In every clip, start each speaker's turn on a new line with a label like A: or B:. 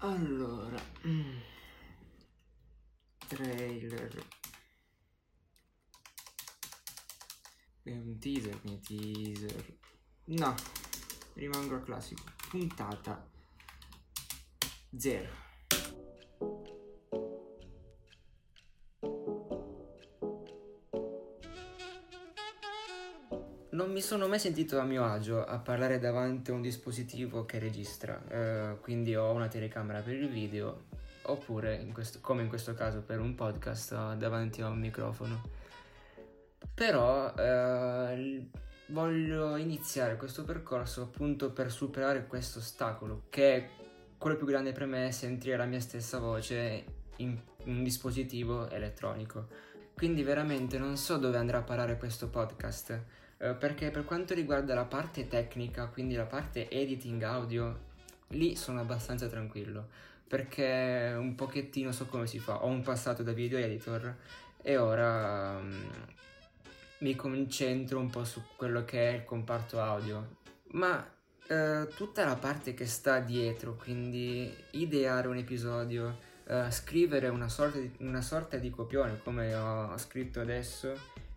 A: Allora, mm. trailer. È un teaser, quindi teaser. No, rimango al classico. Puntata 0. Mi sono mai sentito a mio agio a parlare davanti a un dispositivo che registra, eh, quindi ho una telecamera per il video, oppure, in questo, come in questo caso per un podcast, davanti a un microfono. Però eh, voglio iniziare questo percorso appunto per superare questo ostacolo, che è quello più grande per me è sentire la mia stessa voce in un dispositivo elettronico. Quindi veramente non so dove andrà a parare questo podcast eh, perché per quanto riguarda la parte tecnica, quindi la parte editing audio, lì sono abbastanza tranquillo, perché un pochettino so come si fa, ho un passato da video editor e ora um, mi concentro un po' su quello che è il comparto audio, ma Uh, tutta la parte che sta dietro, quindi ideare un episodio, uh, scrivere una sorta, di, una sorta, di, copione come ho scritto adesso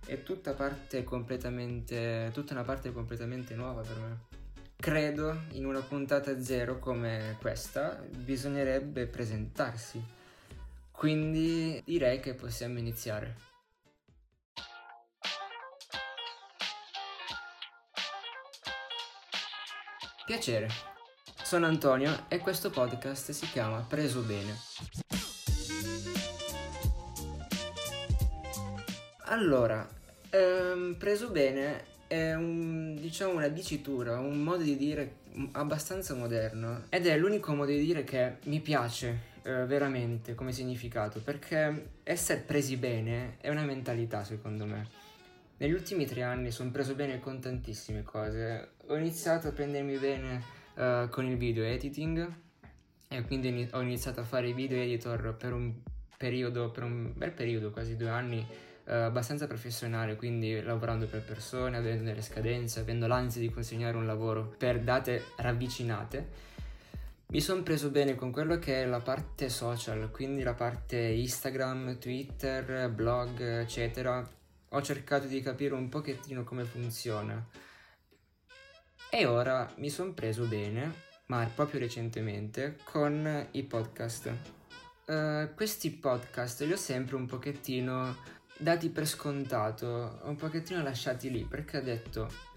A: è tutta parte completamente tutta una parte completamente nuova per me. Credo in una puntata zero come questa bisognerebbe presentarsi. Quindi direi che possiamo iniziare. Piacere, sono Antonio e questo podcast si chiama Preso Bene. Allora, ehm, preso bene è un, diciamo una dicitura, un modo di dire abbastanza moderno ed è l'unico modo di dire che mi piace eh, veramente come significato perché essere presi bene è una mentalità secondo me. Negli ultimi tre anni sono preso bene con tantissime cose. Ho iniziato a prendermi bene uh, con il video editing e quindi ho iniziato a fare video editor per un periodo, per un bel periodo, quasi due anni eh, abbastanza professionale, quindi lavorando per persone, avendo delle scadenze, avendo l'ansia di consegnare un lavoro per date ravvicinate. Mi sono preso bene con quello che è la parte social, quindi la parte Instagram, Twitter, blog, eccetera. Ho cercato di capire un pochettino come funziona. E ora mi sono preso bene, ma proprio recentemente, con i podcast. Uh, questi podcast li ho sempre un pochettino dati per scontato, un pochettino lasciati lì, perché ho detto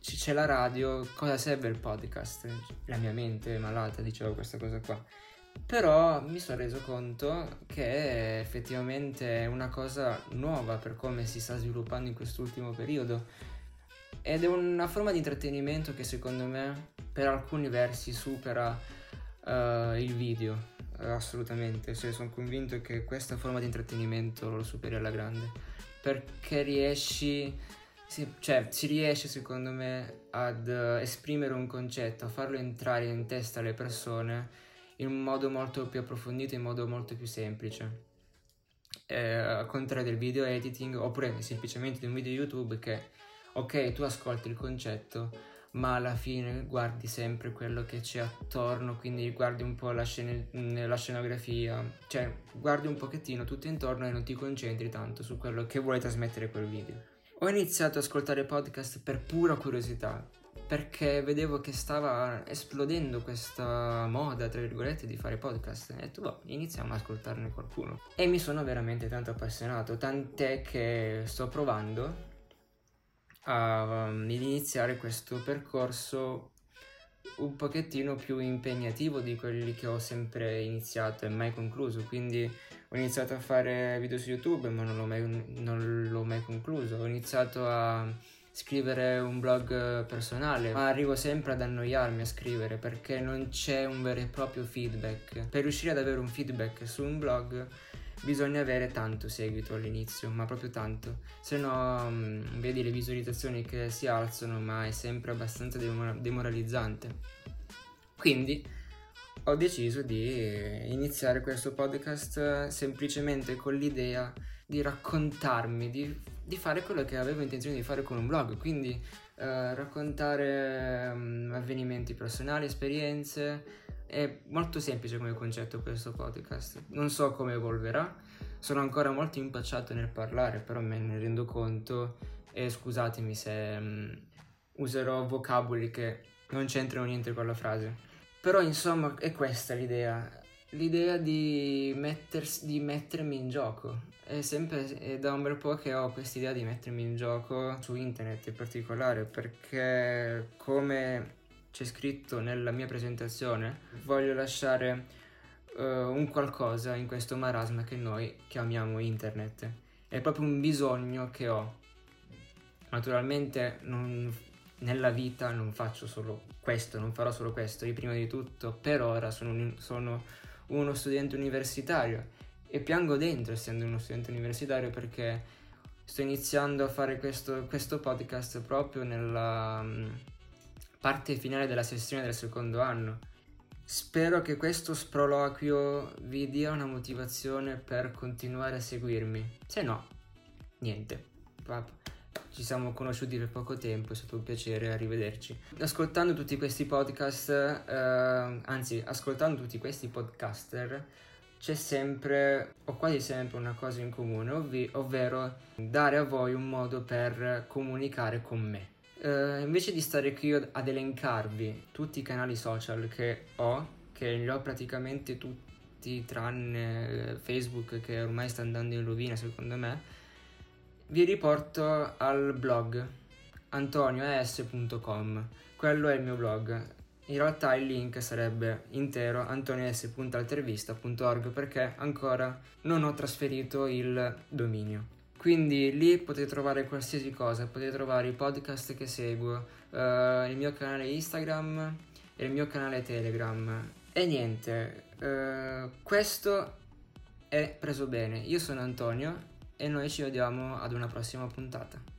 A: c'è la radio, cosa serve il podcast? La mia mente è malata, dicevo questa cosa qua. Però mi sono reso conto che effettivamente è una cosa nuova per come si sta sviluppando in quest'ultimo periodo ed è una forma di intrattenimento che secondo me per alcuni versi supera uh, il video assolutamente, cioè, sono convinto che questa forma di intrattenimento lo superi alla grande, perché riesci, si, cioè si riesce secondo me ad esprimere un concetto, a farlo entrare in testa alle persone in un modo molto più approfondito, in modo molto più semplice. Eh, al contrario del video editing oppure semplicemente di un video YouTube che ok tu ascolti il concetto ma alla fine guardi sempre quello che c'è attorno, quindi guardi un po' la, scene, la, scenografia, cioè guardi un pochettino tutto intorno e non ti concentri tanto su quello che vuole trasmettere quel video. Ho iniziato ad ascoltare podcast per pura curiosità, perché vedevo che stava esplodendo questa moda, tra virgolette, di fare podcast. E ho detto, boh, iniziamo ad ascoltarne qualcuno. E mi sono veramente tanto appassionato, tant'è che sto provando a, um, iniziare questo percorso un pochettino più impegnativo di quelli che ho sempre iniziato e mai concluso. Quindi ho iniziato a fare video su YouTube, ma non l'ho mai, non l'ho mai concluso. Ho iniziato a scrivere un blog personale, ma arrivo sempre ad annoiarmi a scrivere perché non c'è un vero e proprio feedback. Per riuscire ad avere un feedback su un blog bisogna avere tanto seguito all'inizio, ma proprio tanto, se no um, vedi le visualizzazioni che si alzano, ma è sempre abbastanza demor- demoralizzante. Quindi ho deciso di iniziare questo podcast semplicemente con l'idea di raccontarmi, di, di fare quello che avevo intenzione di fare con un blog, quindi uh, raccontare um, avvenimenti personali, esperienze, È molto semplice come concetto questo podcast. Non so come evolverà, sono ancora molto impacciato nel parlare, però me ne rendo conto e scusatemi se um, userò vocaboli che non c'entrano niente con la frase. Però insomma è questa l'idea, l'idea di, mettersi, di mettermi in gioco. È sempre è da un bel po' che ho questa idea di mettermi in gioco su internet in particolare perché come c'è scritto nella mia presentazione voglio lasciare uh, un qualcosa in questo marasma che noi chiamiamo internet. È proprio un bisogno che ho. Naturalmente non, nella vita non faccio solo questo, non farò solo questo. Io prima di tutto per ora sono, un, sono uno studente universitario e piango dentro essendo uno studente universitario perché sto iniziando a fare questo, questo podcast proprio nella um, parte finale della sessione del secondo anno Spero che questo sproloquio vi dia una motivazione per continuare a seguirmi. Se no, niente. Ci siamo conosciuti per poco tempo, è stato un piacere, arrivederci. Ascoltando tutti questi podcast, eh, anzi, ascoltando tutti questi podcaster, c'è sempre, o quasi sempre, una cosa in comune, ovvi- ovvero dare a voi un modo per comunicare con me eh, invece di stare qui ad elencarvi tutti i canali social che ho, che li ho praticamente tutti tranne eh, Facebook che ormai sta andando in rovina secondo me, vi riporto al blog antonioes.com. Quello è il mio blog. In realtà il link sarebbe intero antonios.altervista.org perché ancora non ho trasferito il dominio. Quindi lì potete trovare qualsiasi cosa, potete trovare i podcast che seguo, uh, il mio canale Instagram e il mio canale Telegram. E niente, uh, questo è preso bene. Io sono Antonio e noi ci vediamo ad una prossima puntata.